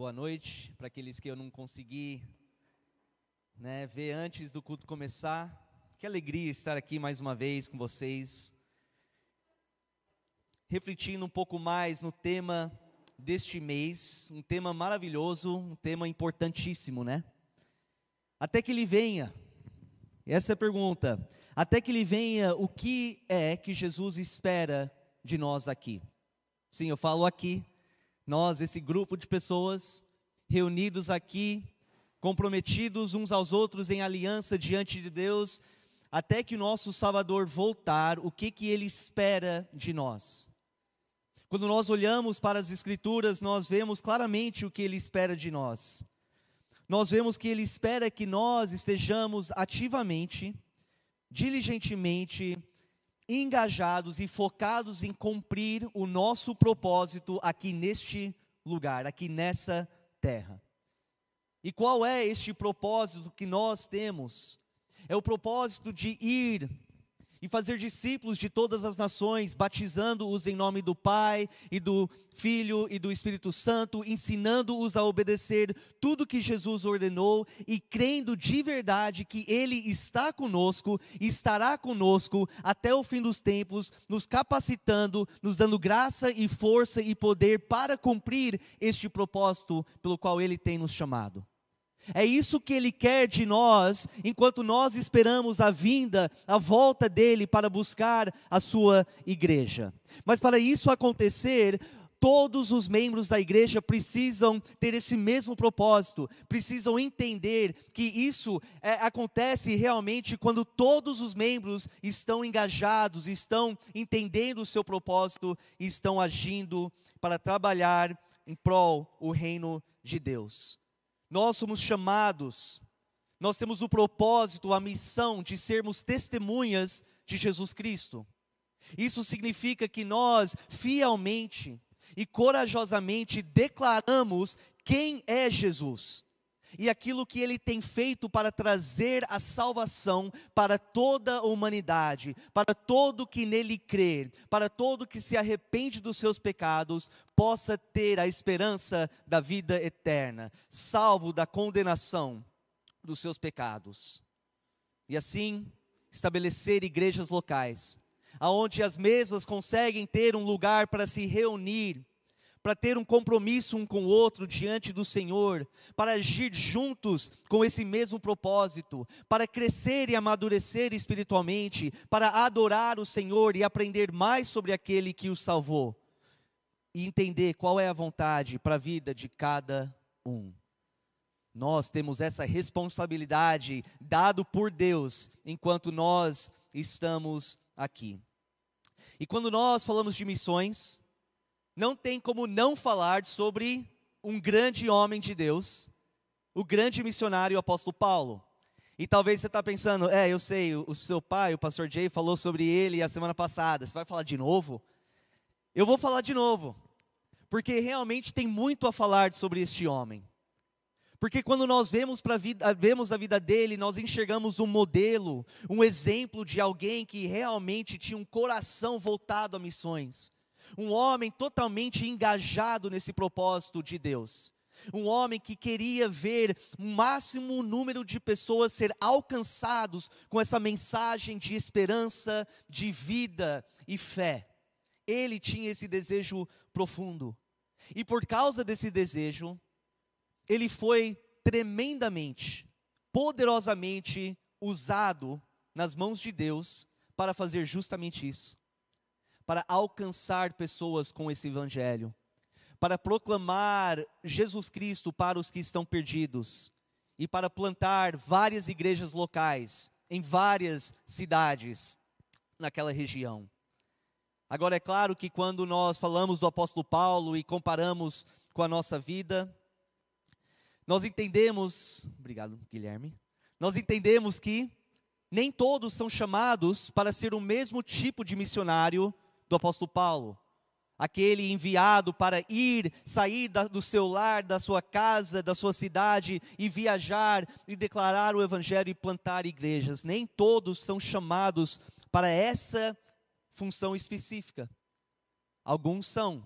boa noite para aqueles que eu não consegui né, ver antes do culto começar. Que alegria estar aqui mais uma vez com vocês, refletindo um pouco mais no tema deste mês, um tema maravilhoso, um tema importantíssimo, né? Até que ele venha. Essa é a pergunta. Até que ele venha, o que é que Jesus espera de nós aqui? Sim, eu falo aqui, nós, esse grupo de pessoas reunidos aqui, comprometidos uns aos outros em aliança diante de Deus, até que o nosso Salvador voltar, o que que ele espera de nós? Quando nós olhamos para as Escrituras, nós vemos claramente o que Ele espera de nós. Nós vemos que Ele espera que nós estejamos ativamente, diligentemente, engajados e focados em cumprir o nosso propósito aqui neste lugar, aqui nessa terra. E qual é este propósito que nós temos? É o propósito de ir e fazer discípulos de todas as nações, batizando-os em nome do Pai e do Filho e do Espírito Santo, ensinando-os a obedecer tudo que Jesus ordenou e crendo de verdade que Ele está conosco estará conosco até o fim dos tempos, nos capacitando, nos dando graça e força e poder para cumprir este propósito pelo qual Ele tem nos chamado. É isso que Ele quer de nós, enquanto nós esperamos a vinda, a volta dele para buscar a sua igreja. Mas para isso acontecer, todos os membros da igreja precisam ter esse mesmo propósito, precisam entender que isso é, acontece realmente quando todos os membros estão engajados, estão entendendo o seu propósito estão agindo para trabalhar em prol o reino de Deus. Nós somos chamados, nós temos o propósito, a missão de sermos testemunhas de Jesus Cristo. Isso significa que nós fielmente e corajosamente declaramos quem é Jesus e aquilo que ele tem feito para trazer a salvação para toda a humanidade, para todo que nele crer, para todo que se arrepende dos seus pecados, possa ter a esperança da vida eterna, salvo da condenação dos seus pecados. E assim, estabelecer igrejas locais, aonde as mesmas conseguem ter um lugar para se reunir para ter um compromisso um com o outro diante do Senhor, para agir juntos com esse mesmo propósito, para crescer e amadurecer espiritualmente, para adorar o Senhor e aprender mais sobre aquele que o salvou, e entender qual é a vontade para a vida de cada um. Nós temos essa responsabilidade dado por Deus enquanto nós estamos aqui. E quando nós falamos de missões, não tem como não falar sobre um grande homem de Deus, o grande missionário o apóstolo Paulo. E talvez você está pensando, é, eu sei, o, seu pai, o pastor Jay, falou sobre ele a semana passada. Você vai falar de novo? Eu vou falar de novo, porque realmente tem muito a falar sobre este homem. Porque quando nós vemos, pra vida, vemos a vida dele, nós enxergamos um modelo, um exemplo de alguém que realmente tinha um coração voltado a missões um homem totalmente engajado nesse propósito de Deus. Um homem que queria ver o máximo número de pessoas ser alcançados com essa mensagem de esperança, de vida e fé. Ele tinha esse desejo profundo. E por causa desse desejo, ele foi tremendamente, poderosamente usado nas mãos de Deus para fazer justamente isso para alcançar pessoas com esse evangelho, para proclamar Jesus Cristo para os que estão perdidos e para plantar várias igrejas locais em várias cidades naquela região. Agora, é claro que quando nós falamos do apóstolo Paulo e comparamos com a nossa vida, nós entendemos, obrigado, Guilherme, nós entendemos que nem todos são chamados para ser o mesmo tipo de missionário do apóstolo Paulo, aquele enviado para ir, sair da, do seu lar, da sua casa, da sua cidade e viajar e declarar o evangelho e plantar igrejas. Nem todos são chamados para essa função específica. Alguns são,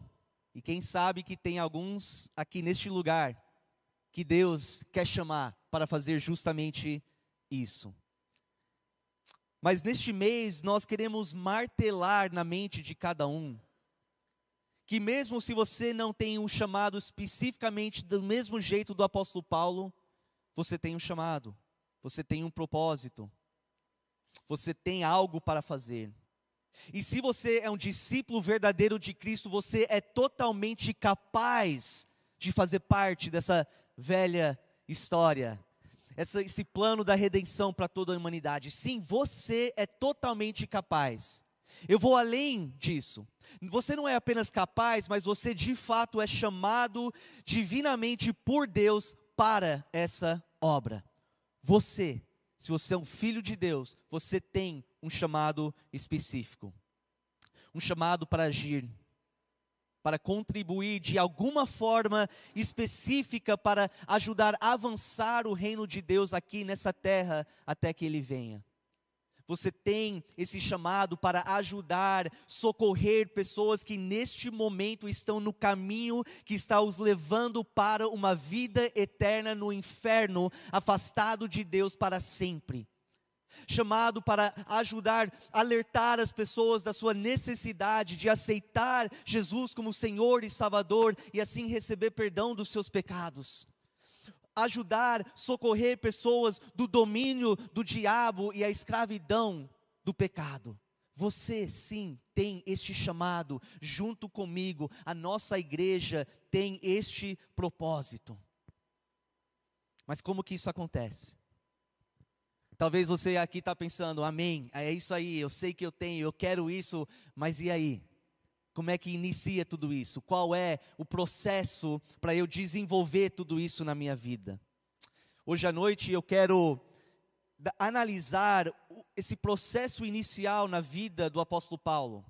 e quem sabe que tem alguns aqui neste lugar que Deus quer chamar para fazer justamente isso. Mas neste mês nós queremos martelar na mente de cada um que mesmo se você não tem um chamado especificamente do mesmo jeito do apóstolo Paulo, você tem um chamado, você tem um propósito, você tem algo para fazer. E se você é um discípulo verdadeiro de Cristo, você é totalmente capaz de fazer parte dessa velha história, essa, esse plano da redenção para toda a humanidade. Sim, você é totalmente capaz. Eu vou além disso. Você não é apenas capaz, mas você de fato é chamado divinamente por Deus para essa obra. Você, se você é um filho de Deus, você tem um chamado específico. Um chamado para agir, para contribuir de alguma forma específica para ajudar a avançar o reino de Deus aqui nessa terra até que ele venha. Você tem esse chamado para ajudar, socorrer pessoas que neste momento estão no caminho que está os levando para uma vida eterna no inferno, afastado de Deus para sempre. Chamado para ajudar, alertar as pessoas da sua necessidade de aceitar Jesus como Senhor e Salvador e assim receber perdão dos seus pecados ajudar, socorrer pessoas do domínio do diabo e a escravidão do pecado. Você sim tem este chamado, junto comigo, a nossa igreja tem este propósito. Mas como que isso acontece? Talvez você aqui está pensando, amém, é isso aí, eu sei que eu tenho, eu quero isso, mas e aí? Como é que inicia tudo isso? Qual é o processo para eu desenvolver tudo isso na minha vida? Hoje à noite eu quero analisar esse processo inicial na vida do apóstolo Paulo.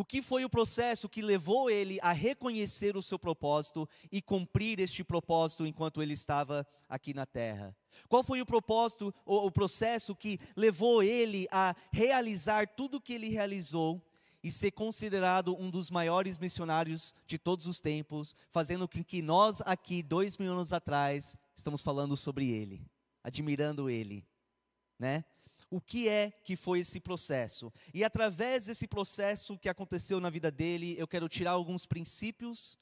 O que foi o processo que levou ele a reconhecer o seu propósito e cumprir este propósito enquanto ele estava aqui na terra? Qual foi o propósito, o, o processo que levou ele a realizar tudo o que ele realizou e ser considerado um dos maiores missionários de todos os tempos, fazendo com que nós aqui, dois mil anos atrás, estamos falando sobre ele, admirando ele, né? O que é que foi esse processo? E através desse processo que aconteceu na vida dele, eu quero tirar alguns princípios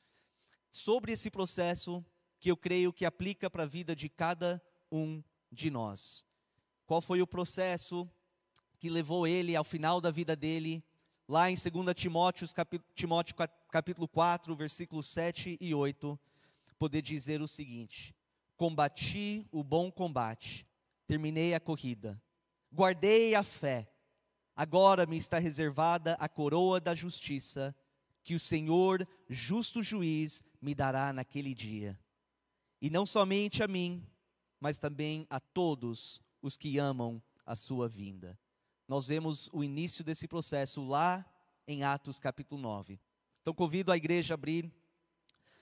sobre esse processo que eu creio que aplica para a vida de cada um de nós. Qual foi o processo que levou ele ao final da vida dele lá em 2 Timóteo, Timóteo capítulo 4, versículos 7 e 8, poder dizer o seguinte: Combati o bom combate, terminei a corrida, guardei a fé, agora me está reservada a coroa da justiça, que o Senhor, justo juiz, me dará naquele dia. E não somente a mim, mas também a todos os que amam a sua vinda nós vemos o início desse processo lá em Atos capítulo 9. Então convido a igreja a abrir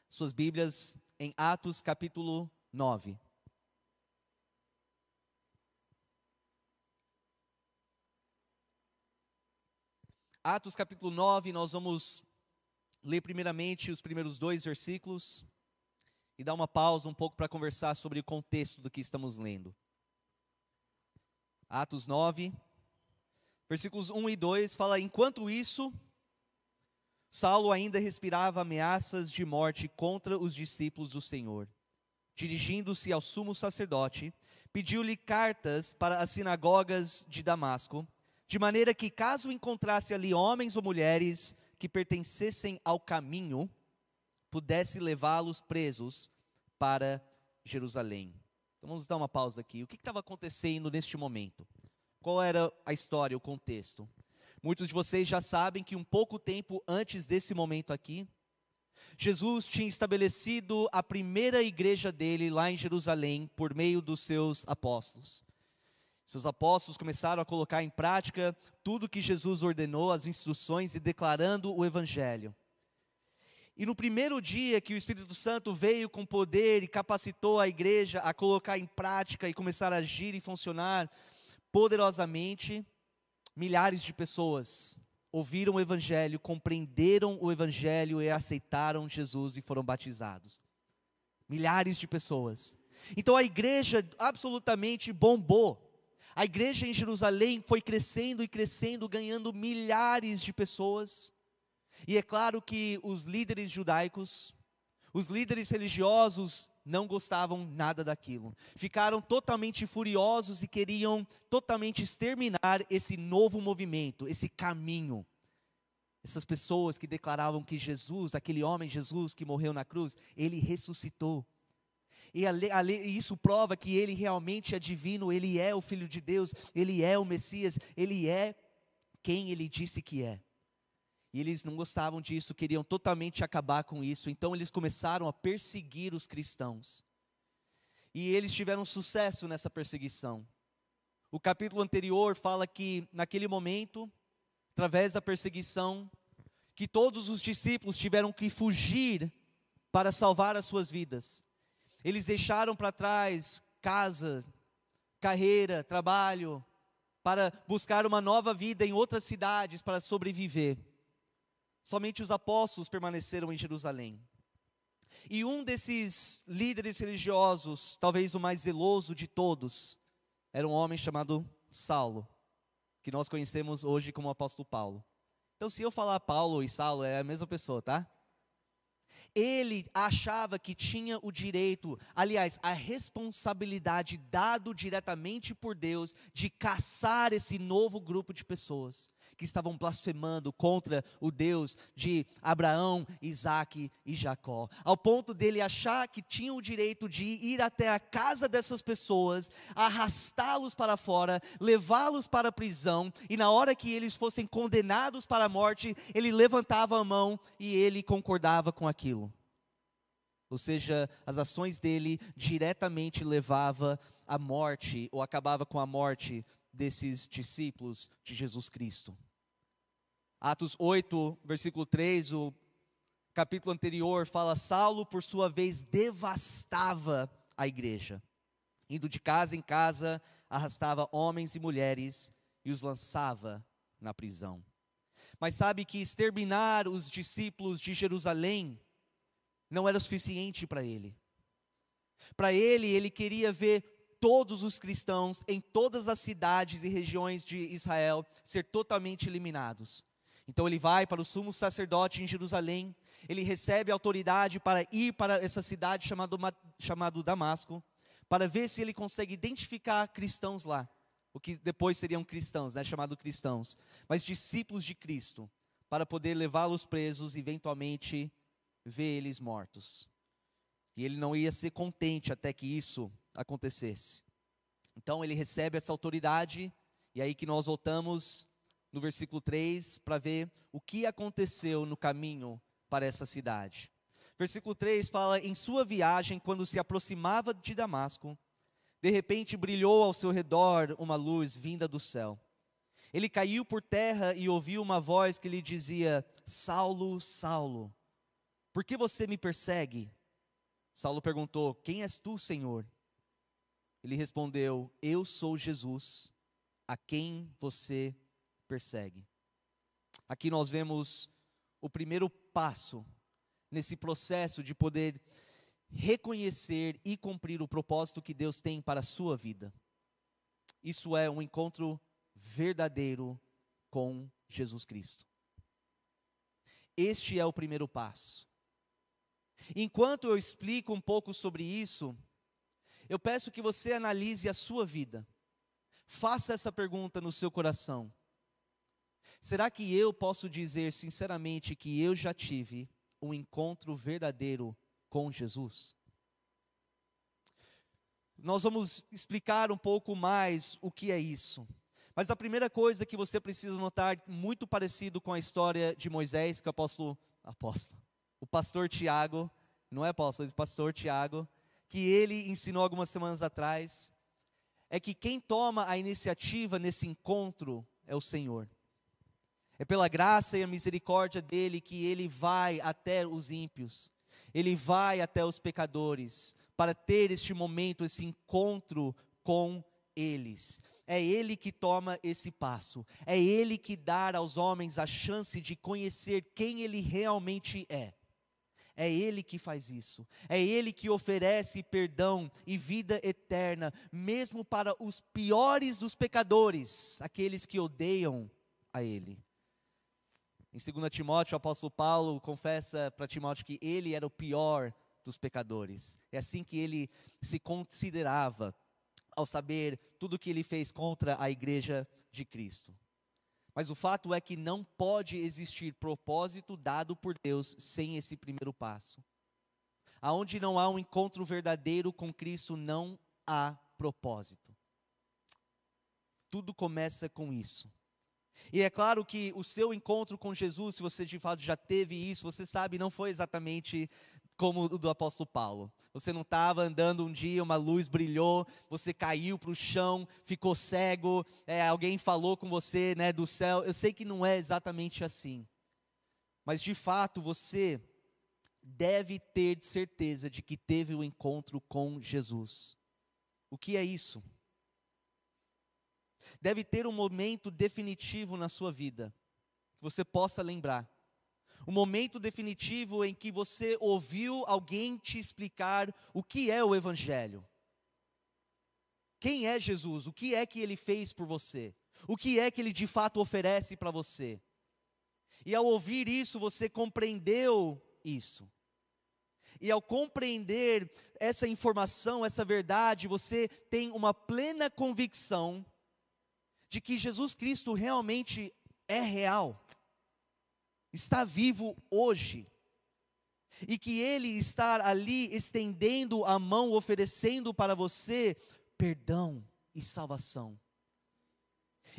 suas Bíblias em Atos capítulo 9. Atos capítulo 9, nós vamos ler primeiramente os primeiros dois versículos e dar uma pausa um pouco para conversar sobre o contexto do que estamos lendo. Atos 9, Versículos 1 e 2 fala: Enquanto isso, Saulo ainda respirava ameaças de morte contra os discípulos do Senhor. Dirigindo-se ao sumo sacerdote, pediu-lhe cartas para as sinagogas de Damasco, de maneira que, caso encontrasse ali homens ou mulheres que pertencessem ao caminho, pudesse levá-los presos para Jerusalém. Então vamos dar uma pausa aqui. O que estava acontecendo neste momento? Qual era a história, o contexto? Muitos de vocês já sabem que um pouco tempo antes desse momento aqui, Jesus tinha estabelecido a primeira igreja dele lá em Jerusalém por meio dos seus apóstolos. Seus apóstolos começaram a colocar em prática tudo que Jesus ordenou, as instruções e declarando o evangelho. E no primeiro dia que o Espírito Santo veio com poder e capacitou a igreja a colocar em prática e começar a agir e funcionar, poderosamente, milhares de pessoas ouviram o Evangelho, compreenderam o Evangelho e aceitaram Jesus e foram batizados. milhares de pessoas. Então a igreja absolutamente bombou. A igreja em Jerusalém foi crescendo e crescendo, ganhando milhares de pessoas. E é claro que os líderes judaicos, os líderes religiosos não gostavam nada daquilo. Ficaram totalmente furiosos e queriam totalmente exterminar esse novo movimento, esse caminho. Essas pessoas que declaravam que Jesus, aquele homem Jesus que morreu na cruz, ele ressuscitou. E a, a, isso prova que ele realmente é divino, ele é o Filho de Deus, ele é o Messias, ele é quem ele disse que é. E eles não gostavam disso, queriam totalmente acabar com isso, então eles começaram a perseguir os cristãos. E eles tiveram sucesso nessa perseguição. O capítulo anterior fala que, naquele momento, através da perseguição, que todos os discípulos tiveram que fugir para salvar as suas vidas. Eles deixaram para trás casa, carreira, trabalho, para buscar uma nova vida em outras cidades para sobreviver. Somente os apóstolos permaneceram em Jerusalém. E um desses líderes religiosos, talvez o mais zeloso de todos, era um homem chamado Saulo que nós conhecemos hoje como apóstolo Paulo. Então, se eu falar Paulo e Saulo, é a mesma pessoa, tá? Ele achava que tinha o direito, aliás, a responsabilidade dado diretamente por Deus de caçar esse novo grupo de pessoas que estavam blasfemando contra o Deus de Abraão, Isaac e Jacó, ao ponto dele achar que tinha o direito de ir até a casa dessas pessoas, arrastá-los para fora, levá-los para a prisão, e na hora que eles fossem condenados para a morte, ele levantava a mão e ele concordava com aquilo. Ou seja, as ações dele diretamente levava à morte ou acabava com a morte desses discípulos de Jesus Cristo. Atos 8, versículo 3, o capítulo anterior fala: Saulo, por sua vez, devastava a igreja, indo de casa em casa, arrastava homens e mulheres e os lançava na prisão. Mas sabe que exterminar os discípulos de Jerusalém não era suficiente para ele. Para ele, ele queria ver todos os cristãos em todas as cidades e regiões de Israel ser totalmente eliminados. Então ele vai para o sumo sacerdote em Jerusalém, ele recebe autoridade para ir para essa cidade chamado, chamado Damasco, para ver se ele consegue identificar cristãos lá, o que depois seriam cristãos, né, chamado cristãos, mas discípulos de Cristo, para poder levá-los presos e eventualmente ver eles mortos. E ele não ia ser contente até que isso acontecesse. Então ele recebe essa autoridade, e aí que nós voltamos no versículo 3 para ver o que aconteceu no caminho para essa cidade. Versículo 3 fala: Em sua viagem, quando se aproximava de Damasco, de repente brilhou ao seu redor uma luz vinda do céu. Ele caiu por terra e ouviu uma voz que lhe dizia: Saulo, Saulo, por que você me persegue? Saulo perguntou: Quem és tu, Senhor? Ele respondeu: Eu sou Jesus, a quem você persegue. Aqui nós vemos o primeiro passo nesse processo de poder reconhecer e cumprir o propósito que Deus tem para a sua vida. Isso é um encontro verdadeiro com Jesus Cristo. Este é o primeiro passo. Enquanto eu explico um pouco sobre isso, eu peço que você analise a sua vida. Faça essa pergunta no seu coração. Será que eu posso dizer sinceramente que eu já tive um encontro verdadeiro com Jesus? Nós vamos explicar um pouco mais o que é isso. Mas a primeira coisa que você precisa notar, muito parecido com a história de Moisés, que o apóstolo, apóstolo, o pastor Tiago, não é apóstolo, é o pastor Tiago, que ele ensinou algumas semanas atrás, é que quem toma a iniciativa nesse encontro é o Senhor. É pela graça e a misericórdia dele que ele vai até os ímpios, ele vai até os pecadores, para ter este momento, esse encontro com eles. É ele que toma esse passo, é ele que dá aos homens a chance de conhecer quem ele realmente é. É Ele que faz isso. É Ele que oferece perdão e vida eterna, mesmo para os piores dos pecadores, aqueles que odeiam a Ele. Em 2 Timóteo, o apóstolo Paulo confessa para Timóteo que ele era o pior dos pecadores. É assim que ele se considerava ao saber tudo o que ele fez contra a igreja de Cristo. Mas o fato é que não pode existir propósito dado por Deus sem esse primeiro passo. Aonde não há um encontro verdadeiro com Cristo, não há propósito. Tudo começa com isso. E é claro que o seu encontro com Jesus, se você de fato já teve isso, você sabe, não foi exatamente como o do apóstolo Paulo. Você não estava andando um dia, uma luz brilhou, você caiu para o chão, ficou cego, é, alguém falou com você né, do céu. Eu sei que não é exatamente assim. Mas de fato você deve ter certeza de que teve o um encontro com Jesus. O que é isso? Deve ter um momento definitivo na sua vida, que você possa lembrar o momento definitivo em que você ouviu alguém te explicar o que é o Evangelho. Quem é Jesus? O que é que ele fez por você? O que é que ele de fato oferece para você? E ao ouvir isso, você compreendeu isso. E ao compreender essa informação, essa verdade, você tem uma plena convicção de que Jesus Cristo realmente é real está vivo hoje. E que Ele está ali estendendo a mão, oferecendo para você perdão e salvação.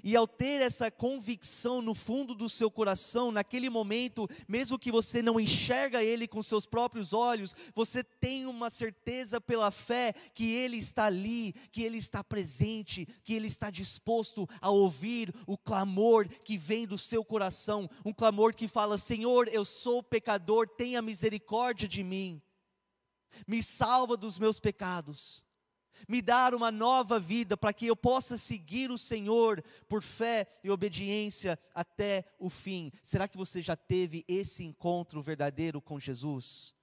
E ao ter essa convicção no fundo do seu coração, naquele momento, mesmo que você não enxerga ele com seus próprios olhos, você tem uma certeza pela fé que ele está ali, que ele está presente, que ele está disposto a ouvir o clamor que vem do seu coração, um clamor que fala: Senhor, eu sou pecador, tenha misericórdia de mim. Me salva dos meus pecados me dar uma nova vida para que eu possa seguir o Senhor por fé e obediência até o fim. Será que você já teve esse encontro verdadeiro com Jesus?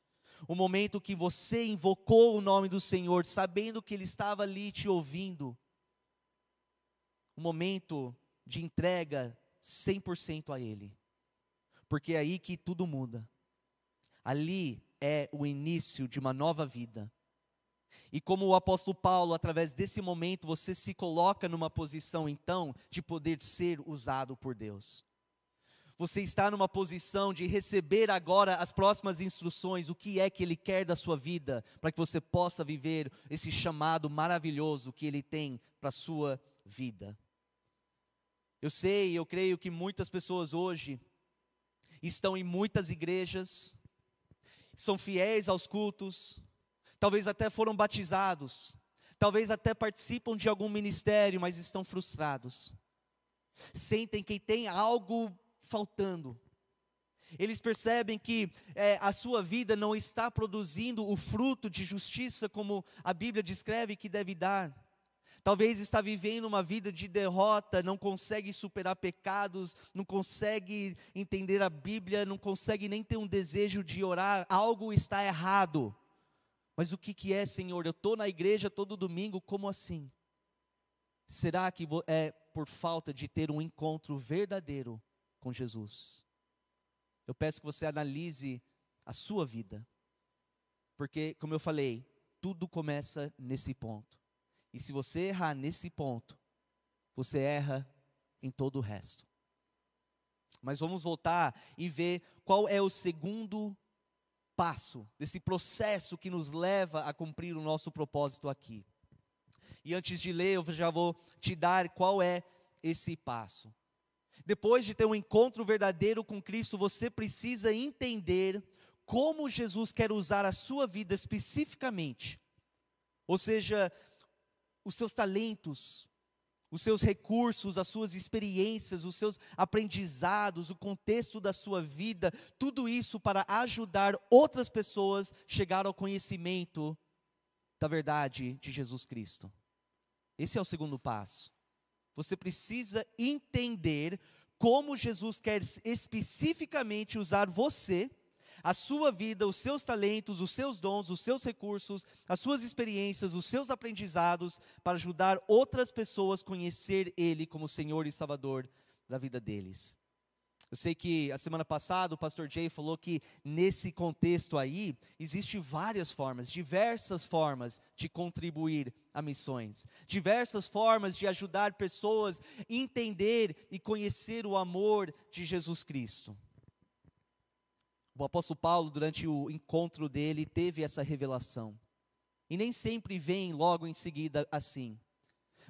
O momento que você invocou o nome do Senhor, sabendo que Ele estava ali te ouvindo. Um momento de entrega 100% a Ele. Porque é aí que tudo muda. Ali é o início de uma nova vida e como o apóstolo Paulo, através desse momento, você se coloca numa posição então de poder ser usado por Deus. Você está numa posição de receber agora as próximas instruções, o que é que Ele quer da sua vida, para que você possa viver esse chamado maravilhoso que Ele tem para a sua vida. Eu sei, eu creio que muitas pessoas hoje estão em muitas igrejas, são fiéis aos cultos, talvez até foram batizados, talvez até participam de algum ministério, mas estão frustrados. Sentem que tem algo faltando. Eles percebem que é, a sua vida não está produzindo o fruto de justiça como a Bíblia descreve que deve dar. Talvez está vivendo uma vida de derrota, não consegue superar pecados, não consegue entender a Bíblia, não consegue nem ter um desejo de orar, algo está errado. Mas o que, que é, Senhor? Eu estou na igreja todo domingo, como assim? Será que é por falta de ter um encontro verdadeiro com Jesus? Eu peço que você analise a sua vida, porque, como eu falei, tudo começa nesse ponto. E se você errar nesse ponto, você erra em todo o resto. Mas vamos voltar e ver qual é o segundo passo, desse processo que nos leva a cumprir o nosso propósito aqui. E antes de ler, eu já vou te dar qual é esse passo. Depois de ter um encontro verdadeiro com Cristo, você precisa entender como Jesus quer usar a sua vida especificamente. Ou seja, os seus talentos, os seus recursos, as suas experiências, os seus aprendizados, o contexto da sua vida, tudo isso para ajudar outras pessoas a chegar ao conhecimento da verdade de Jesus Cristo. Esse é o segundo passo. Você precisa entender como Jesus quer especificamente usar você a sua vida, os seus talentos, os seus dons, os seus recursos, as suas experiências, os seus aprendizados para ajudar outras pessoas a conhecer Ele como Senhor e Salvador da vida deles. Eu sei que a semana passada o pastor Jay falou que nesse contexto aí existe várias formas, diversas formas de contribuir a missões, diversas formas de ajudar pessoas a entender e conhecer o amor de Jesus Cristo. O apóstolo Paulo, durante o encontro dele, teve essa revelação. E nem sempre vem logo em seguida assim.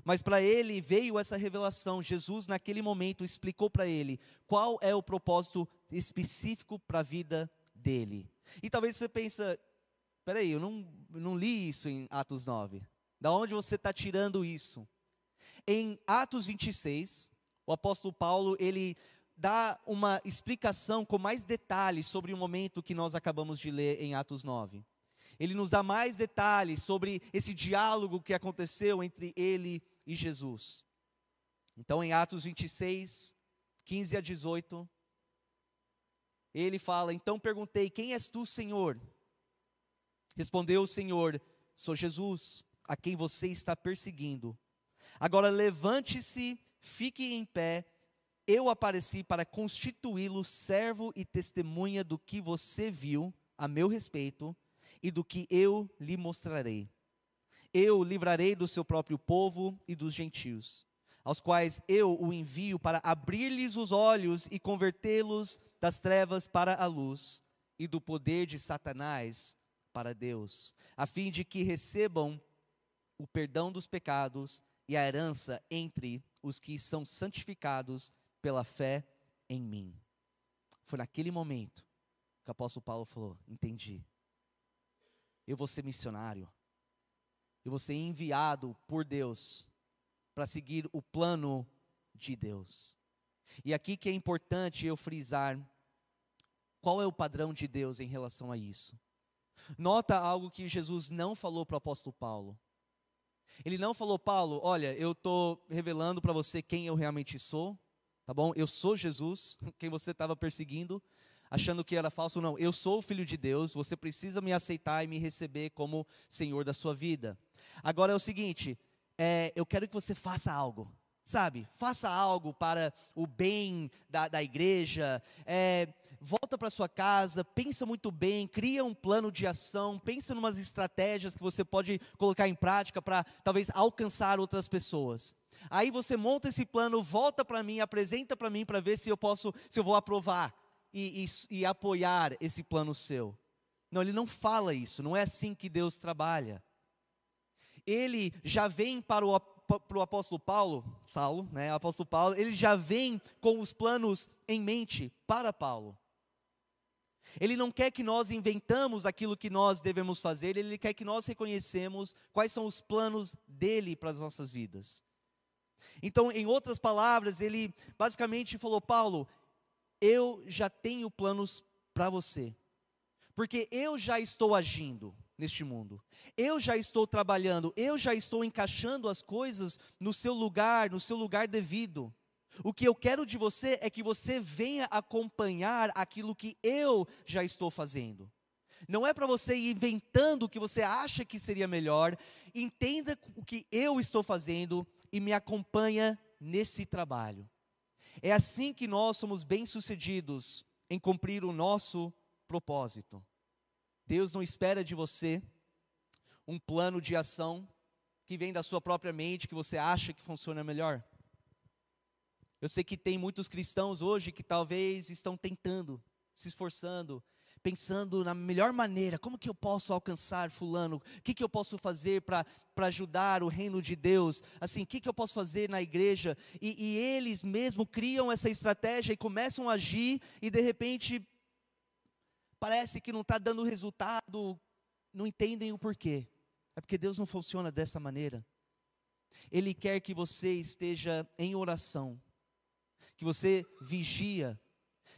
Mas para ele veio essa revelação. Jesus, naquele momento, explicou para ele qual é o propósito específico para a vida dele. E talvez você pense, peraí, eu não, não li isso em Atos 9. Da onde você está tirando isso? Em Atos 26, o apóstolo Paulo, ele dá uma explicação com mais detalhes sobre o momento que nós acabamos de ler em Atos 9. Ele nos dá mais detalhes sobre esse diálogo que aconteceu entre ele e Jesus. Então, em Atos 26, 15 a 18, ele fala: Então perguntei: Quem és tu, Senhor? Respondeu o Senhor: Sou Jesus, a quem você está perseguindo. Agora levante-se, fique em pé. Eu apareci para constituí-lo servo e testemunha do que você viu a meu respeito e do que eu lhe mostrarei. Eu o livrarei do seu próprio povo e dos gentios, aos quais eu o envio para abrir-lhes os olhos e convertê-los das trevas para a luz e do poder de Satanás para Deus, a fim de que recebam o perdão dos pecados e a herança entre os que são santificados pela fé em mim. Foi naquele momento que o apóstolo Paulo falou: Entendi. Eu vou ser missionário e você é enviado por Deus para seguir o plano de Deus. E aqui que é importante eu frisar qual é o padrão de Deus em relação a isso. Nota algo que Jesus não falou para o apóstolo Paulo. Ele não falou, Paulo, olha, eu estou revelando para você quem eu realmente sou, tá bom? Eu sou Jesus, quem você estava perseguindo, achando que era falso. Não, eu sou o filho de Deus, você precisa me aceitar e me receber como Senhor da sua vida. Agora é o seguinte, é, eu quero que você faça algo, sabe? Faça algo para o bem da, da igreja, é, volta para sua casa, pensa muito bem, cria um plano de ação, pensa em umas estratégias que você pode colocar em prática para talvez alcançar outras pessoas. Aí você monta esse plano, volta para mim, apresenta para mim para ver se eu posso, se eu vou aprovar e, e, e apoiar esse plano seu. Não, ele não fala isso, não é assim que Deus trabalha ele já vem para o, para o apóstolo Paulo, Saulo, né, apóstolo Paulo, ele já vem com os planos em mente para Paulo. Ele não quer que nós inventamos aquilo que nós devemos fazer, ele quer que nós reconhecemos quais são os planos dele para as nossas vidas. Então, em outras palavras, ele basicamente falou: Paulo, eu já tenho planos para você, porque eu já estou agindo neste mundo. Eu já estou trabalhando, eu já estou encaixando as coisas no seu lugar, no seu lugar devido. O que eu quero de você é que você venha acompanhar aquilo que eu já estou fazendo. Não é para você ir inventando o que você acha que seria melhor. Entenda o que eu estou fazendo e me acompanha nesse trabalho. É assim que nós somos bem-sucedidos em cumprir o nosso propósito. Deus não espera de você um plano de ação que vem da sua própria mente, que você acha que funciona melhor. Eu sei que tem muitos cristãos hoje que talvez estão tentando, se esforçando, pensando na melhor maneira, como que eu posso alcançar fulano? O que, que eu posso fazer para ajudar o reino de Deus? Assim, o que, que eu posso fazer na igreja? E, e eles mesmo criam essa estratégia e começam a agir e de repente parece que não está dando resultado, não entendem o porquê. É porque Deus não funciona dessa maneira. Ele quer que você esteja em oração, que você vigia,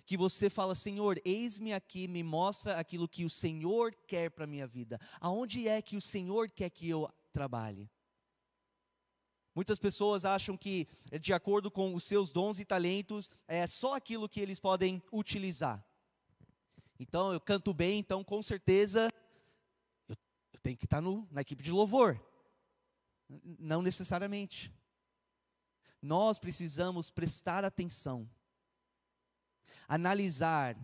que você fala, Senhor, eis-me aqui, me mostra aquilo que o Senhor quer para a minha vida. Aonde é que o Senhor quer que eu trabalhe? Muitas pessoas acham que, de acordo com os seus dons e talentos, é só aquilo que eles podem utilizar. Então eu canto bem, então com certeza eu, eu tenho que estar no, na equipe de louvor. Não necessariamente. Nós precisamos prestar atenção, analisar,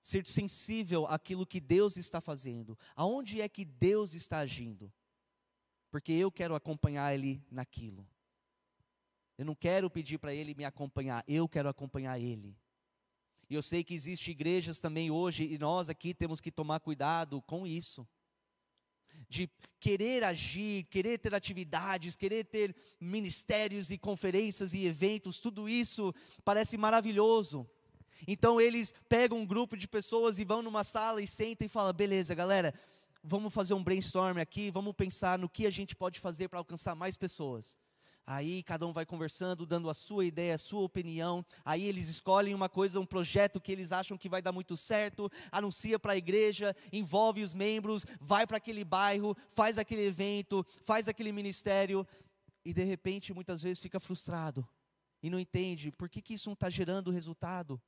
ser sensível àquilo que Deus está fazendo, aonde é que Deus está agindo, porque eu quero acompanhar Ele naquilo. Eu não quero pedir para Ele me acompanhar, eu quero acompanhar Ele. E eu sei que existem igrejas também hoje, e nós aqui temos que tomar cuidado com isso. De querer agir, querer ter atividades, querer ter ministérios e conferências e eventos, tudo isso parece maravilhoso. Então eles pegam um grupo de pessoas e vão numa sala e sentam e falam: beleza, galera, vamos fazer um brainstorm aqui, vamos pensar no que a gente pode fazer para alcançar mais pessoas. Aí cada um vai conversando, dando a sua ideia, a sua opinião. Aí eles escolhem uma coisa, um projeto que eles acham que vai dar muito certo, anuncia para a igreja, envolve os membros, vai para aquele bairro, faz aquele evento, faz aquele ministério e de repente muitas vezes fica frustrado e não entende por que, que isso não está gerando resultado.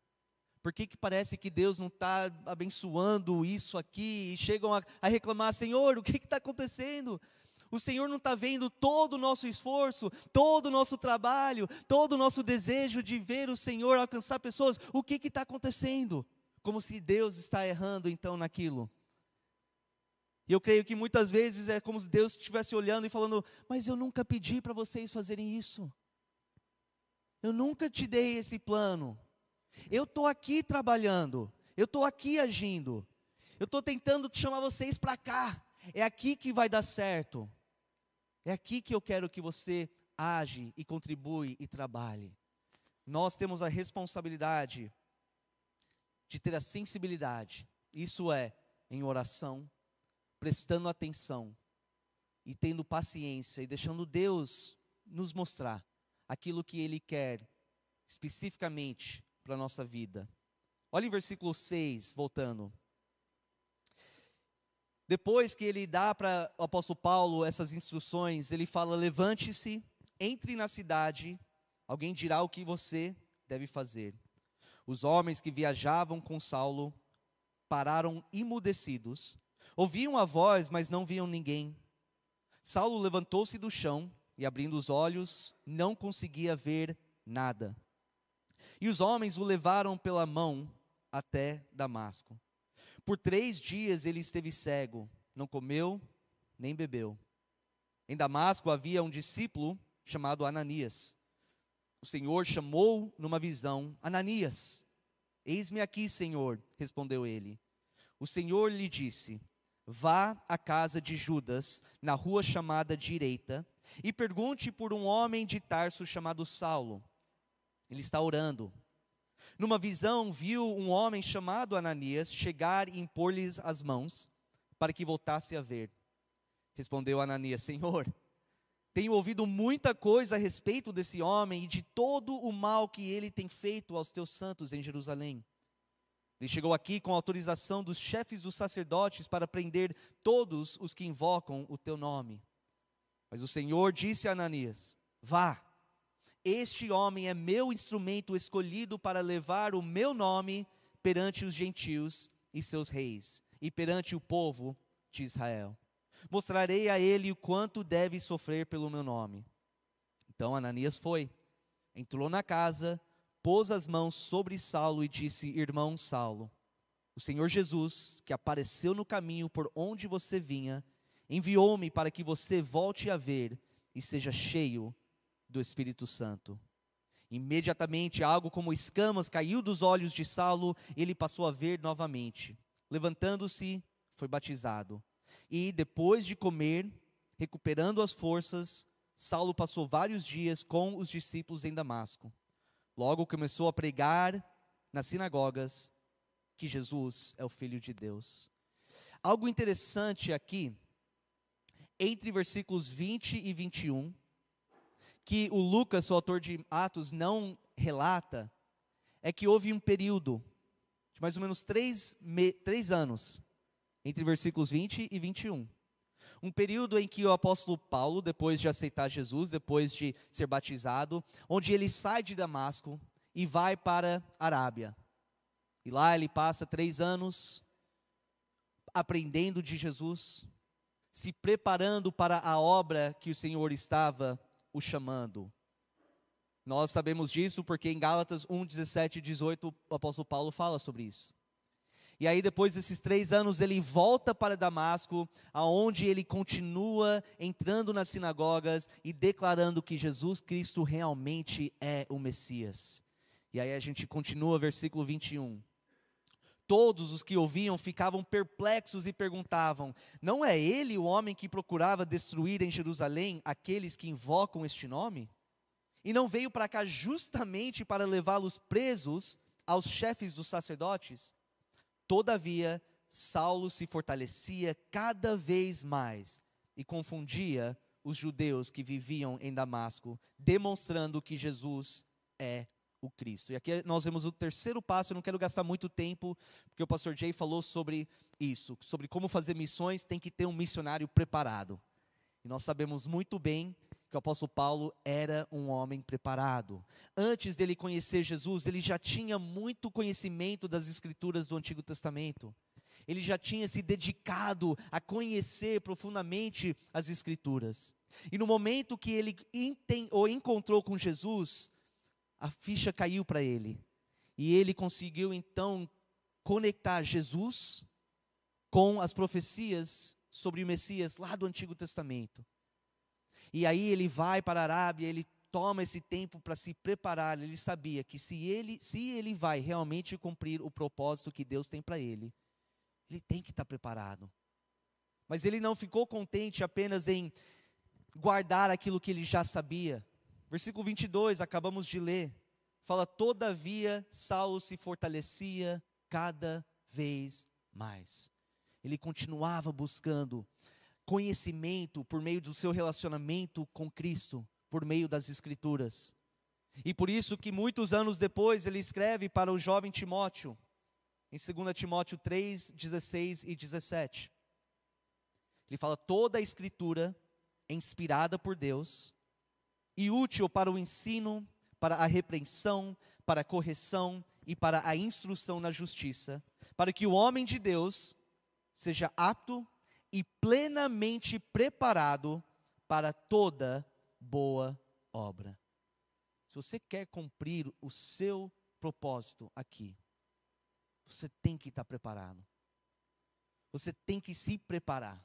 Por que, que parece que Deus não está abençoando isso aqui e chegam a, a reclamar, Senhor, o que está acontecendo? O Senhor não está vendo todo o nosso esforço, todo o nosso trabalho, todo o nosso desejo de ver o Senhor alcançar pessoas. O que está acontecendo? Como se Deus está errando então naquilo. E eu creio que muitas vezes é como se Deus estivesse olhando e falando: Mas eu nunca pedi para vocês fazerem isso. Eu nunca te dei esse plano. Eu estou aqui trabalhando. Eu estou aqui agindo. Eu estou tentando chamar vocês para cá. É aqui que vai dar certo. É aqui que eu quero que você age e contribui e trabalhe. Nós temos a responsabilidade de ter a sensibilidade, isso é, em oração, prestando atenção e tendo paciência e deixando Deus nos mostrar aquilo que Ele quer especificamente para a nossa vida. Olha em versículo 6, voltando. Depois que ele dá para o apóstolo Paulo essas instruções, ele fala: levante-se, entre na cidade, alguém dirá o que você deve fazer. Os homens que viajavam com Saulo pararam imudecidos, ouviam a voz, mas não viam ninguém. Saulo levantou-se do chão e, abrindo os olhos, não conseguia ver nada. E os homens o levaram pela mão até Damasco. Por três dias ele esteve cego, não comeu nem bebeu. Em Damasco havia um discípulo chamado Ananias. O Senhor chamou numa visão: Ananias, eis-me aqui, Senhor, respondeu ele. O Senhor lhe disse: Vá à casa de Judas, na rua chamada Direita, e pergunte por um homem de Tarso chamado Saulo. Ele está orando. Numa visão, viu um homem chamado Ananias chegar e impor-lhes as mãos para que voltasse a ver. Respondeu Ananias: Senhor, tenho ouvido muita coisa a respeito desse homem e de todo o mal que ele tem feito aos teus santos em Jerusalém. Ele chegou aqui com autorização dos chefes dos sacerdotes para prender todos os que invocam o teu nome. Mas o Senhor disse a Ananias: Vá este homem é meu instrumento escolhido para levar o meu nome perante os gentios e seus reis, e perante o povo de Israel. Mostrarei a ele o quanto deve sofrer pelo meu nome. Então Ananias foi, entrou na casa, pôs as mãos sobre Saulo e disse: Irmão Saulo, o Senhor Jesus, que apareceu no caminho por onde você vinha, enviou-me para que você volte a ver e seja cheio do Espírito Santo. Imediatamente algo como escamas caiu dos olhos de Saulo, ele passou a ver novamente. Levantando-se, foi batizado. E depois de comer, recuperando as forças, Saulo passou vários dias com os discípulos em Damasco. Logo começou a pregar nas sinagogas que Jesus é o Filho de Deus. Algo interessante aqui, entre versículos 20 e 21, que o Lucas, o autor de Atos, não relata é que houve um período de mais ou menos três, me, três anos, entre versículos 20 e 21. Um período em que o apóstolo Paulo, depois de aceitar Jesus, depois de ser batizado, onde ele sai de Damasco e vai para Arábia. E lá ele passa três anos aprendendo de Jesus, se preparando para a obra que o Senhor estava o chamando. Nós sabemos disso porque em Gálatas 1, 17 e 18 o apóstolo Paulo fala sobre isso. E aí, depois desses três anos, ele volta para Damasco, aonde ele continua entrando nas sinagogas e declarando que Jesus Cristo realmente é o Messias. E aí a gente continua, versículo 21. Todos os que ouviam ficavam perplexos e perguntavam: Não é ele o homem que procurava destruir em Jerusalém aqueles que invocam este nome? E não veio para cá justamente para levá-los presos aos chefes dos sacerdotes? Todavia, Saulo se fortalecia cada vez mais e confundia os judeus que viviam em Damasco, demonstrando que Jesus é o Cristo. E aqui nós vemos o terceiro passo, eu não quero gastar muito tempo, porque o pastor Jay falou sobre isso, sobre como fazer missões, tem que ter um missionário preparado. E nós sabemos muito bem que o apóstolo Paulo era um homem preparado. Antes dele conhecer Jesus, ele já tinha muito conhecimento das escrituras do Antigo Testamento. Ele já tinha se dedicado a conhecer profundamente as escrituras. E no momento que ele encontrou com Jesus, a ficha caiu para ele. E ele conseguiu então conectar Jesus com as profecias sobre o Messias lá do Antigo Testamento. E aí ele vai para a Arábia, ele toma esse tempo para se preparar, ele sabia que se ele, se ele vai realmente cumprir o propósito que Deus tem para ele, ele tem que estar preparado. Mas ele não ficou contente apenas em guardar aquilo que ele já sabia. Versículo 22, acabamos de ler. Fala: Todavia, Saulo se fortalecia cada vez mais. Ele continuava buscando conhecimento por meio do seu relacionamento com Cristo, por meio das Escrituras. E por isso que muitos anos depois ele escreve para o jovem Timóteo, em 2 Timóteo 3, 16 e 17. Ele fala: toda a Escritura é inspirada por Deus e útil para o ensino, para a repreensão, para a correção e para a instrução na justiça, para que o homem de Deus seja apto e plenamente preparado para toda boa obra. Se você quer cumprir o seu propósito aqui, você tem que estar preparado. Você tem que se preparar.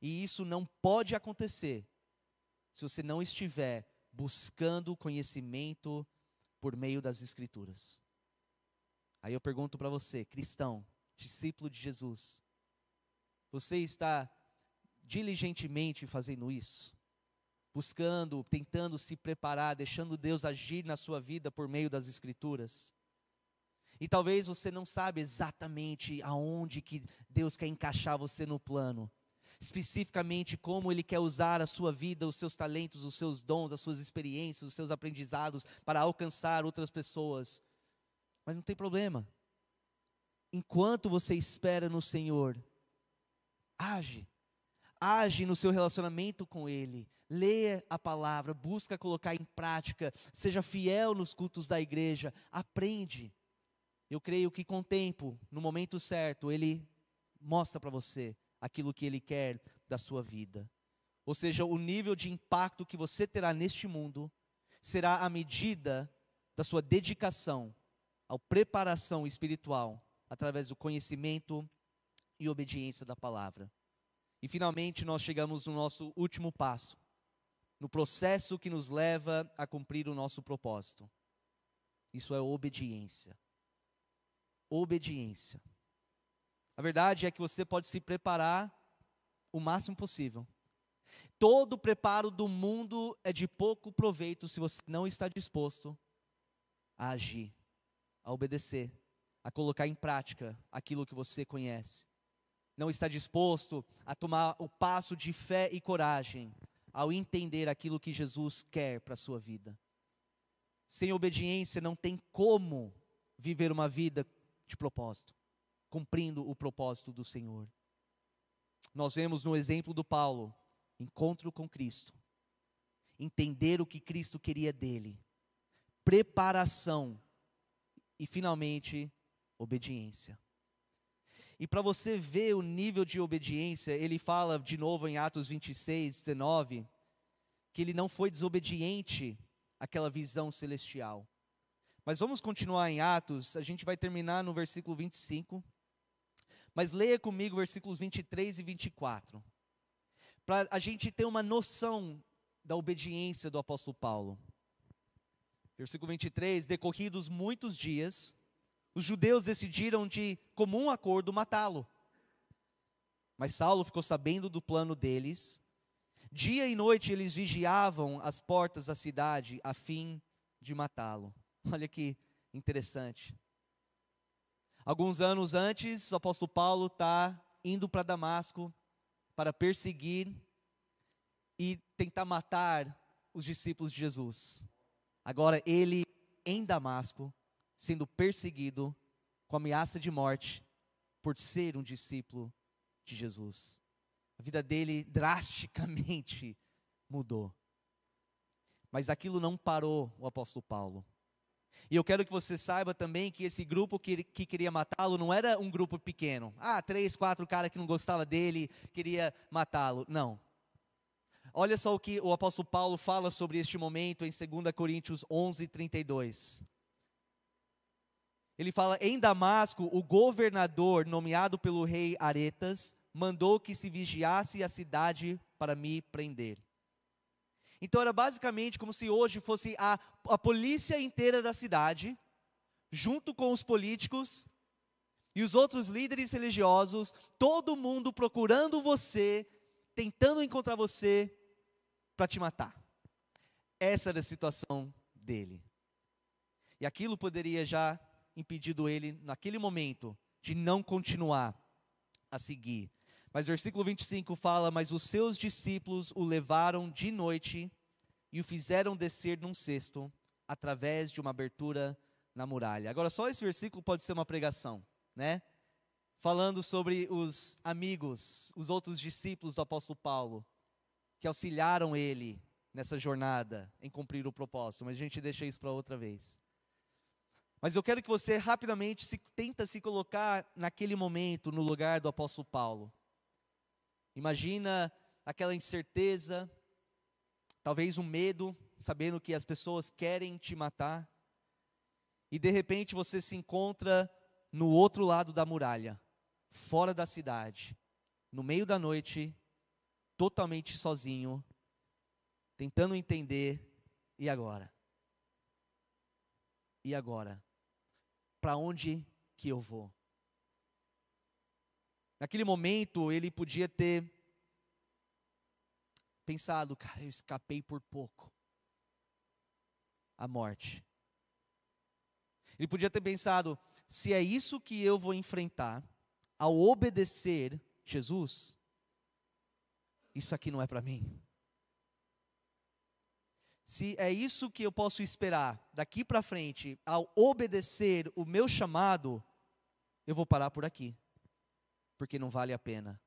E isso não pode acontecer se você não estiver buscando conhecimento por meio das Escrituras. Aí eu pergunto para você, cristão, discípulo de Jesus, você está diligentemente fazendo isso? Buscando, tentando se preparar, deixando Deus agir na sua vida por meio das Escrituras? E talvez você não sabe exatamente aonde que Deus quer encaixar você no plano especificamente como Ele quer usar a sua vida, os seus talentos, os seus dons, as suas experiências, os seus aprendizados para alcançar outras pessoas. Mas não tem problema. Enquanto você espera no Senhor, age. Age no seu relacionamento com Ele. Leia a palavra, busca colocar em prática, seja fiel nos cultos da igreja, aprende. Eu creio que com o tempo, no momento certo, Ele mostra para você aquilo que Ele quer da sua vida. Ou seja, o nível de impacto que você terá neste mundo será a medida da sua dedicação à preparação espiritual através do conhecimento e obediência da palavra. E finalmente nós chegamos no nosso último passo, no processo que nos leva a cumprir o nosso propósito. Isso é obediência. Obediência. A verdade é que você pode se preparar o máximo possível. Todo preparo do mundo é de pouco proveito se você não está disposto a agir, a obedecer, a colocar em prática aquilo que você conhece. Não está disposto a tomar o passo de fé e coragem ao entender aquilo que Jesus quer para a sua vida. Sem obediência não tem como viver uma vida de propósito cumprindo o propósito do Senhor. Nós vemos no exemplo do Paulo, encontro com Cristo, entender o que Cristo queria dele, preparação e finalmente obediência. E para você ver o nível de obediência, ele fala de novo em Atos 26, 19, que ele não foi desobediente àquela visão celestial. Mas vamos continuar em Atos, a gente vai terminar no versículo 25. Mas leia comigo versículos 23 e 24. Para a gente ter uma noção da obediência do apóstolo Paulo. Versículo 23: Decorridos muitos dias, os judeus decidiram de comum acordo matá-lo. Mas Saulo ficou sabendo do plano deles. Dia e noite eles vigiavam as portas da cidade a fim de matá-lo. Olha que interessante. Alguns anos antes, o apóstolo Paulo está indo para Damasco para perseguir e tentar matar os discípulos de Jesus. Agora ele em Damasco, sendo perseguido com ameaça de morte por ser um discípulo de Jesus. A vida dele drasticamente mudou. Mas aquilo não parou o apóstolo Paulo. E eu quero que você saiba também que esse grupo que, que queria matá-lo não era um grupo pequeno. Ah, três, quatro caras que não gostavam dele, queria matá-lo. Não. Olha só o que o apóstolo Paulo fala sobre este momento em 2 Coríntios 11, 32. Ele fala: Em Damasco, o governador, nomeado pelo rei Aretas, mandou que se vigiasse a cidade para me prender. Então era basicamente como se hoje fosse a, a polícia inteira da cidade, junto com os políticos e os outros líderes religiosos, todo mundo procurando você, tentando encontrar você para te matar. Essa era a situação dele. E aquilo poderia já impedido ele, naquele momento, de não continuar a seguir. Mas versículo 25 fala: Mas os seus discípulos o levaram de noite e o fizeram descer num cesto, através de uma abertura na muralha. Agora, só esse versículo pode ser uma pregação, né? Falando sobre os amigos, os outros discípulos do apóstolo Paulo, que auxiliaram ele nessa jornada em cumprir o propósito, mas a gente deixa isso para outra vez. Mas eu quero que você rapidamente se, tenta se colocar naquele momento no lugar do apóstolo Paulo. Imagina aquela incerteza, talvez um medo, sabendo que as pessoas querem te matar, e de repente você se encontra no outro lado da muralha, fora da cidade, no meio da noite, totalmente sozinho, tentando entender, e agora? E agora? Para onde que eu vou? Naquele momento, ele podia ter pensado, cara, eu escapei por pouco a morte. Ele podia ter pensado, se é isso que eu vou enfrentar ao obedecer Jesus, isso aqui não é para mim. Se é isso que eu posso esperar daqui para frente, ao obedecer o meu chamado, eu vou parar por aqui, porque não vale a pena.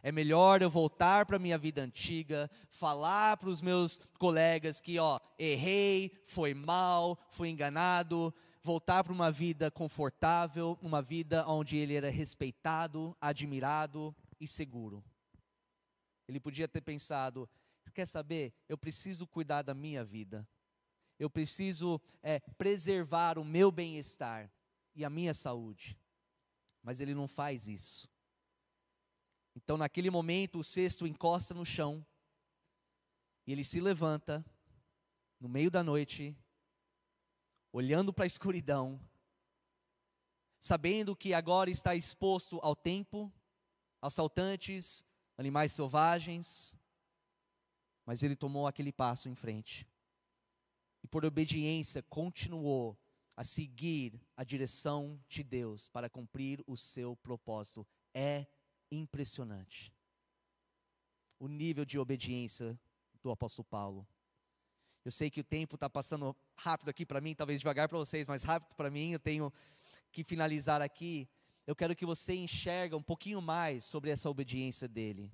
É melhor eu voltar para a minha vida antiga, falar para os meus colegas que, ó, errei, foi mal, fui enganado, voltar para uma vida confortável, uma vida onde ele era respeitado, admirado e seguro. Ele podia ter pensado: quer saber? Eu preciso cuidar da minha vida. Eu preciso é, preservar o meu bem-estar e a minha saúde. Mas ele não faz isso. Então, naquele momento, o cesto encosta no chão, e ele se levanta, no meio da noite, olhando para a escuridão, sabendo que agora está exposto ao tempo, assaltantes, animais selvagens, mas ele tomou aquele passo em frente. E por obediência continuou a seguir a direção de Deus para cumprir o seu propósito. É impressionante. O nível de obediência do apóstolo Paulo. Eu sei que o tempo está passando rápido aqui para mim, talvez devagar para vocês, mas rápido para mim. Eu tenho que finalizar aqui. Eu quero que você enxerga um pouquinho mais sobre essa obediência dele,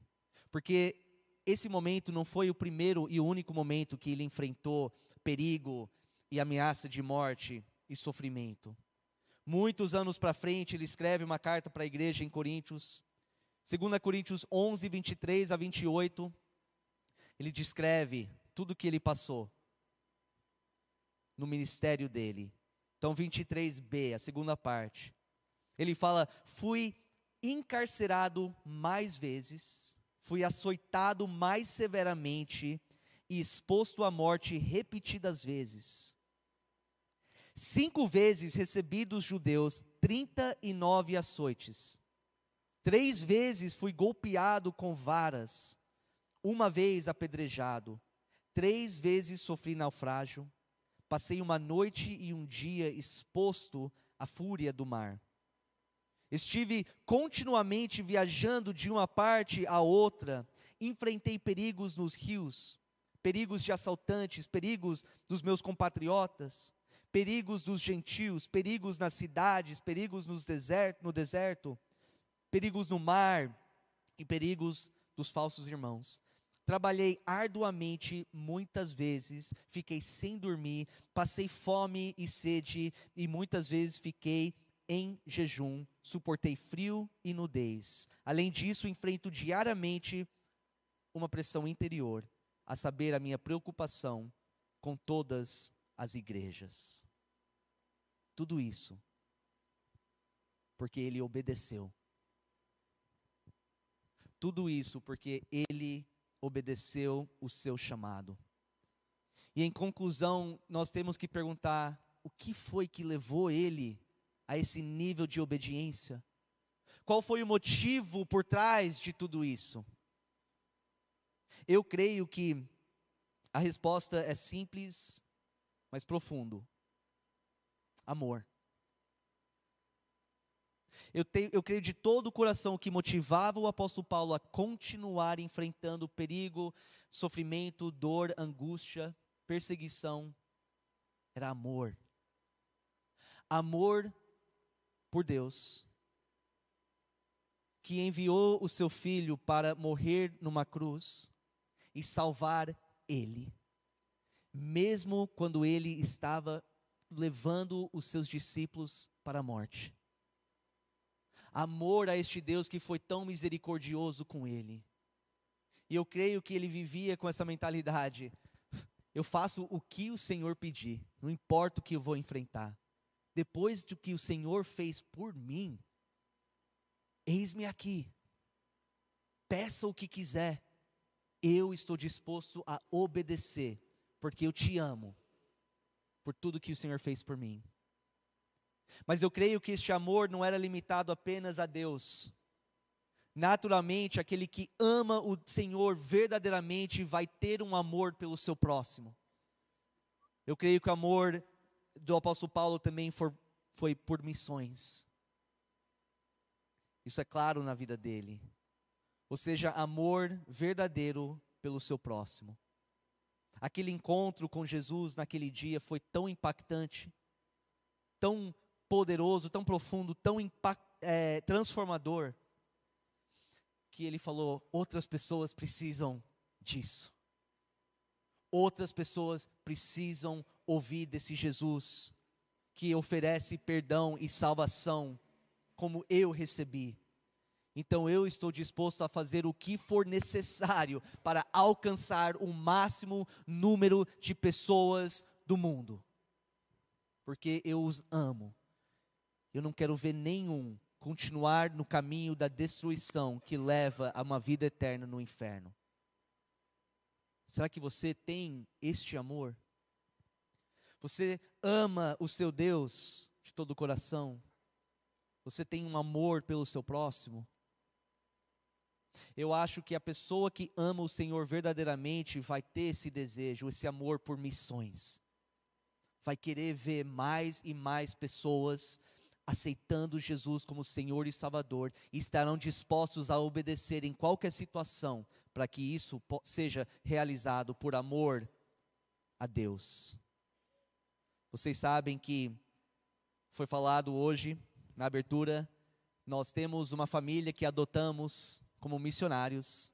porque esse momento não foi o primeiro e único momento que ele enfrentou perigo e ameaça de morte e sofrimento. Muitos anos para frente, ele escreve uma carta para a igreja em Coríntios. 2 Coríntios 11, 23 a 28, ele descreve tudo o que ele passou no ministério dele. Então, 23b, a segunda parte. Ele fala: Fui encarcerado mais vezes, fui açoitado mais severamente e exposto à morte repetidas vezes. Cinco vezes recebi dos judeus trinta e nove açoites. Três vezes fui golpeado com varas. Uma vez apedrejado. Três vezes sofri naufrágio. Passei uma noite e um dia exposto à fúria do mar. Estive continuamente viajando de uma parte a outra. Enfrentei perigos nos rios, perigos de assaltantes, perigos dos meus compatriotas, perigos dos gentios, perigos nas cidades, perigos nos no deserto, perigos no mar e perigos dos falsos irmãos. Trabalhei arduamente muitas vezes, fiquei sem dormir, passei fome e sede e muitas vezes fiquei em jejum, suportei frio e nudez. Além disso, enfrento diariamente uma pressão interior a saber, a minha preocupação com todas as igrejas. Tudo isso porque ele obedeceu. Tudo isso porque ele obedeceu o seu chamado. E em conclusão, nós temos que perguntar: o que foi que levou ele a esse nível de obediência? Qual foi o motivo por trás de tudo isso? Eu creio que a resposta é simples, mas profundo. Amor. Eu, tenho, eu creio de todo o coração que motivava o apóstolo Paulo a continuar enfrentando perigo, sofrimento, dor, angústia, perseguição, era amor. Amor por Deus, que enviou o seu filho para morrer numa cruz, e salvar ele, mesmo quando ele estava levando os seus discípulos para a morte. Amor a este Deus que foi tão misericordioso com ele. E eu creio que ele vivia com essa mentalidade: eu faço o que o Senhor pedir, não importa o que eu vou enfrentar. Depois do que o Senhor fez por mim, eis-me aqui. Peça o que quiser, eu estou disposto a obedecer, porque eu te amo, por tudo que o Senhor fez por mim. Mas eu creio que este amor não era limitado apenas a Deus. Naturalmente, aquele que ama o Senhor verdadeiramente vai ter um amor pelo seu próximo. Eu creio que o amor do apóstolo Paulo também for, foi por missões. Isso é claro na vida dele ou seja, amor verdadeiro pelo seu próximo. Aquele encontro com Jesus naquele dia foi tão impactante, tão poderoso, tão profundo, tão é, transformador, que ele falou: outras pessoas precisam disso. Outras pessoas precisam ouvir desse Jesus que oferece perdão e salvação, como eu recebi. Então eu estou disposto a fazer o que for necessário para alcançar o máximo número de pessoas do mundo. Porque eu os amo. Eu não quero ver nenhum continuar no caminho da destruição que leva a uma vida eterna no inferno. Será que você tem este amor? Você ama o seu Deus de todo o coração? Você tem um amor pelo seu próximo? Eu acho que a pessoa que ama o Senhor verdadeiramente vai ter esse desejo, esse amor por missões. Vai querer ver mais e mais pessoas aceitando Jesus como Senhor e Salvador e estarão dispostos a obedecer em qualquer situação para que isso seja realizado por amor a Deus. Vocês sabem que foi falado hoje na abertura, nós temos uma família que adotamos como missionários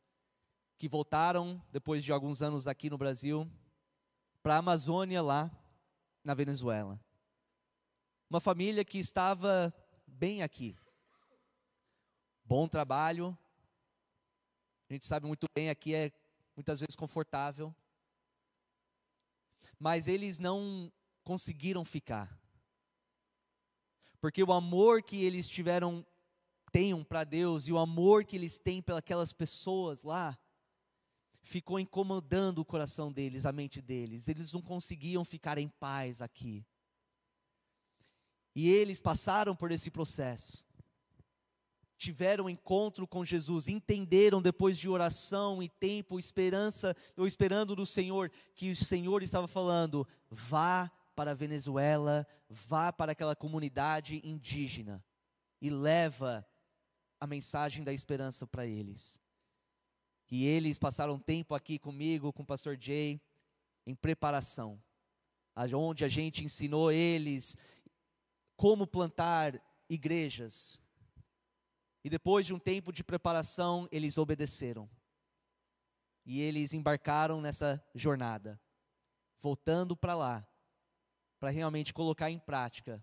que voltaram depois de alguns anos aqui no Brasil para a Amazônia lá na Venezuela. uma família que estava bem aqui. Bom trabalho. A gente sabe muito bem aqui é muitas vezes confortável. Mas eles não conseguiram ficar. Porque o amor que eles tiveram tenham para Deus e o amor que eles têm pelas pessoas lá ficou incomodando o coração deles, a mente deles. Eles não conseguiam ficar em paz aqui. E eles passaram por esse processo. Tiveram encontro com Jesus, entenderam depois de oração e tempo, esperança, ou esperando do Senhor, que o Senhor estava falando: vá para a Venezuela, vá para aquela comunidade indígena e leva a mensagem da esperança para eles. E eles passaram tempo aqui comigo, com o pastor Jay, em preparação, onde a gente ensinou eles como plantar igrejas. E depois de um tempo de preparação, eles obedeceram. E eles embarcaram nessa jornada, voltando para lá, para realmente colocar em prática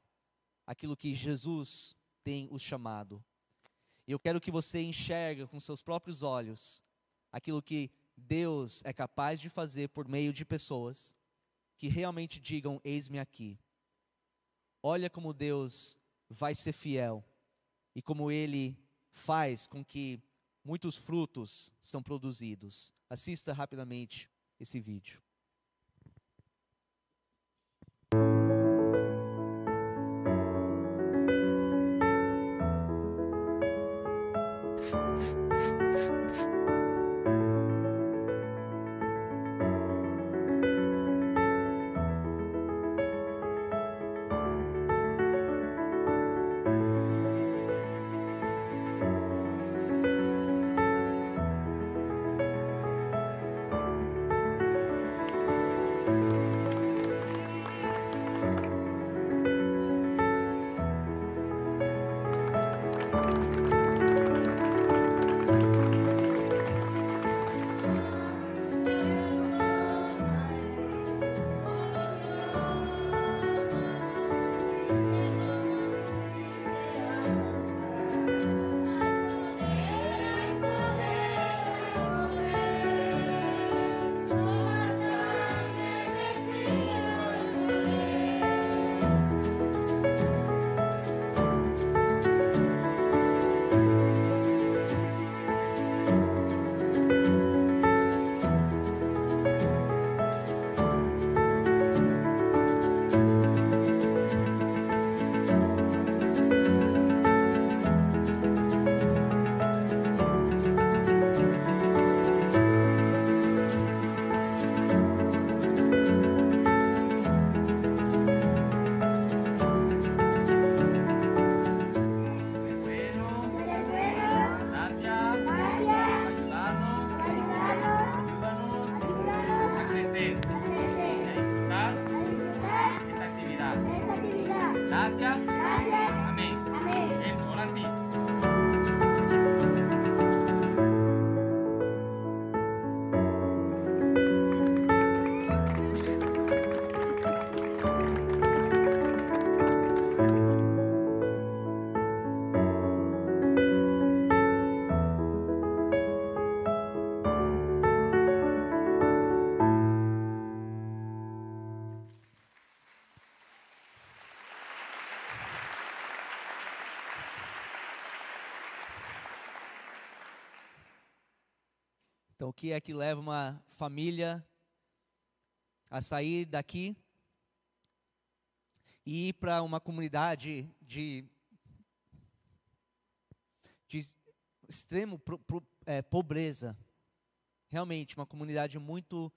aquilo que Jesus tem os chamado. E eu quero que você enxergue com seus próprios olhos aquilo que Deus é capaz de fazer por meio de pessoas que realmente digam: Eis-me aqui. Olha como Deus vai ser fiel e como Ele faz com que muitos frutos são produzidos. Assista rapidamente esse vídeo. O que é que leva uma família a sair daqui e ir para uma comunidade de, de extremo pro, pro, é, pobreza? Realmente, uma comunidade muito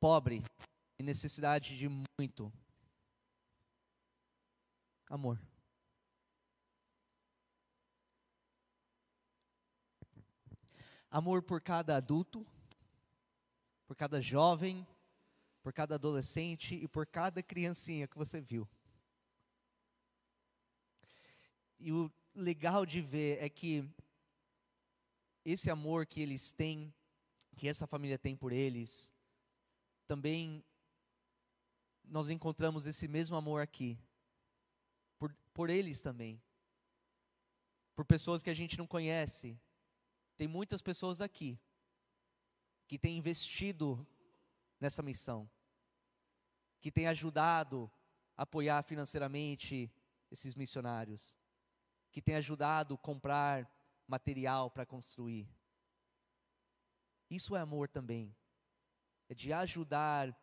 pobre e necessidade de muito amor. Amor por cada adulto, por cada jovem, por cada adolescente e por cada criancinha que você viu. E o legal de ver é que esse amor que eles têm, que essa família tem por eles, também nós encontramos esse mesmo amor aqui. por eles também. Por pessoas que a gente não conhece. Tem muitas pessoas aqui que têm investido nessa missão, que têm ajudado a apoiar financeiramente esses missionários, que têm ajudado a comprar material para construir. Isso é amor também. É de ajudar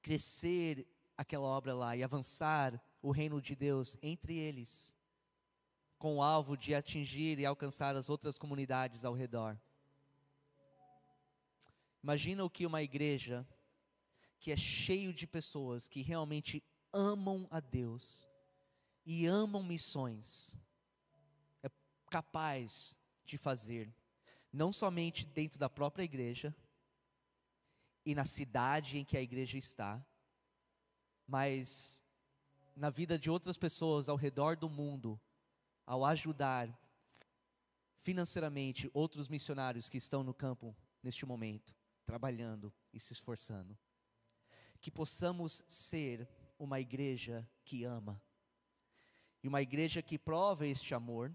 crescer aquela obra lá e avançar o reino de Deus entre eles, com o alvo de atingir e alcançar as outras comunidades ao redor. Imagina o que uma igreja que é cheio de pessoas que realmente amam a Deus e amam missões é capaz de fazer, não somente dentro da própria igreja e na cidade em que a igreja está, mas na vida de outras pessoas ao redor do mundo, ao ajudar financeiramente outros missionários que estão no campo neste momento, trabalhando e se esforçando. Que possamos ser uma igreja que ama, e uma igreja que prova este amor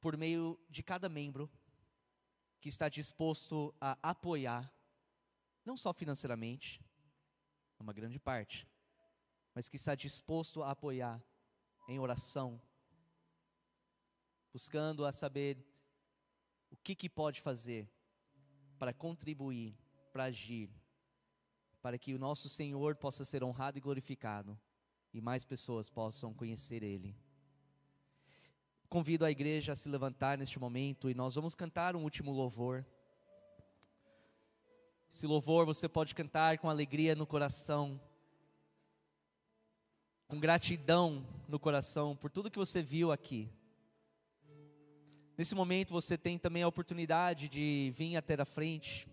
por meio de cada membro que está disposto a apoiar, não só financeiramente, uma grande parte, mas que está disposto a apoiar em oração, buscando a saber o que, que pode fazer para contribuir, para agir, para que o nosso Senhor possa ser honrado e glorificado e mais pessoas possam conhecer Ele. Convido a igreja a se levantar neste momento e nós vamos cantar um último louvor. Esse louvor você pode cantar com alegria no coração, com gratidão no coração por tudo que você viu aqui. Nesse momento você tem também a oportunidade de vir até a frente.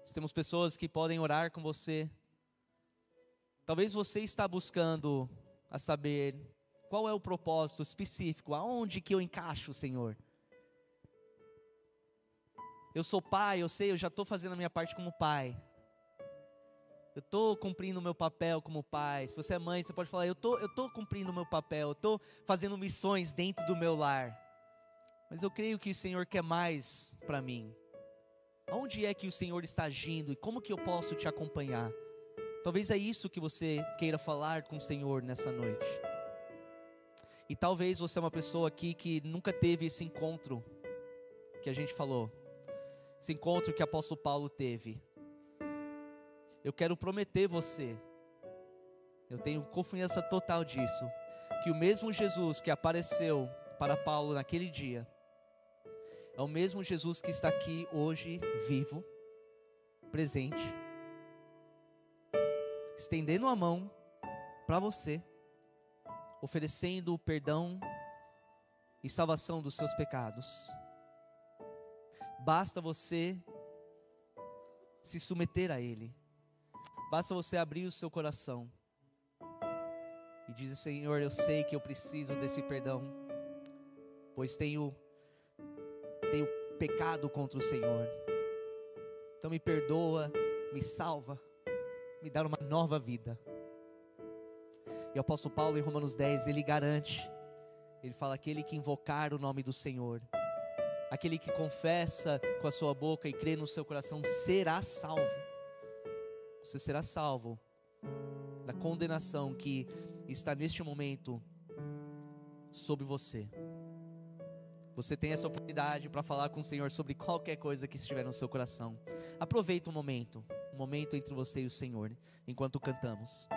Nós temos pessoas que podem orar com você. Talvez você está buscando a saber qual é o propósito específico, aonde que eu encaixo, Senhor. Eu sou pai, eu sei, eu já estou fazendo a minha parte como pai. Eu estou cumprindo o meu papel como pai. Se você é mãe, você pode falar: Eu tô, estou cumprindo o meu papel, eu estou fazendo missões dentro do meu lar. Mas eu creio que o Senhor quer mais para mim. Onde é que o Senhor está agindo e como que eu posso te acompanhar? Talvez é isso que você queira falar com o Senhor nessa noite. E talvez você é uma pessoa aqui que nunca teve esse encontro que a gente falou esse encontro que o apóstolo Paulo teve. Eu quero prometer você, eu tenho confiança total disso, que o mesmo Jesus que apareceu para Paulo naquele dia, é o mesmo Jesus que está aqui hoje, vivo, presente, estendendo a mão para você, oferecendo o perdão e salvação dos seus pecados. Basta você se submeter a Ele. Basta você abrir o seu coração e dizer: Senhor, eu sei que eu preciso desse perdão, pois tenho, tenho pecado contra o Senhor. Então me perdoa, me salva, me dá uma nova vida. E o apóstolo Paulo, em Romanos 10, ele garante, ele fala: aquele que invocar o nome do Senhor aquele que confessa com a sua boca e crê no seu coração será salvo. Você será salvo da condenação que está neste momento sobre você. Você tem essa oportunidade para falar com o Senhor sobre qualquer coisa que estiver no seu coração. Aproveita um momento, um momento entre você e o Senhor, enquanto cantamos.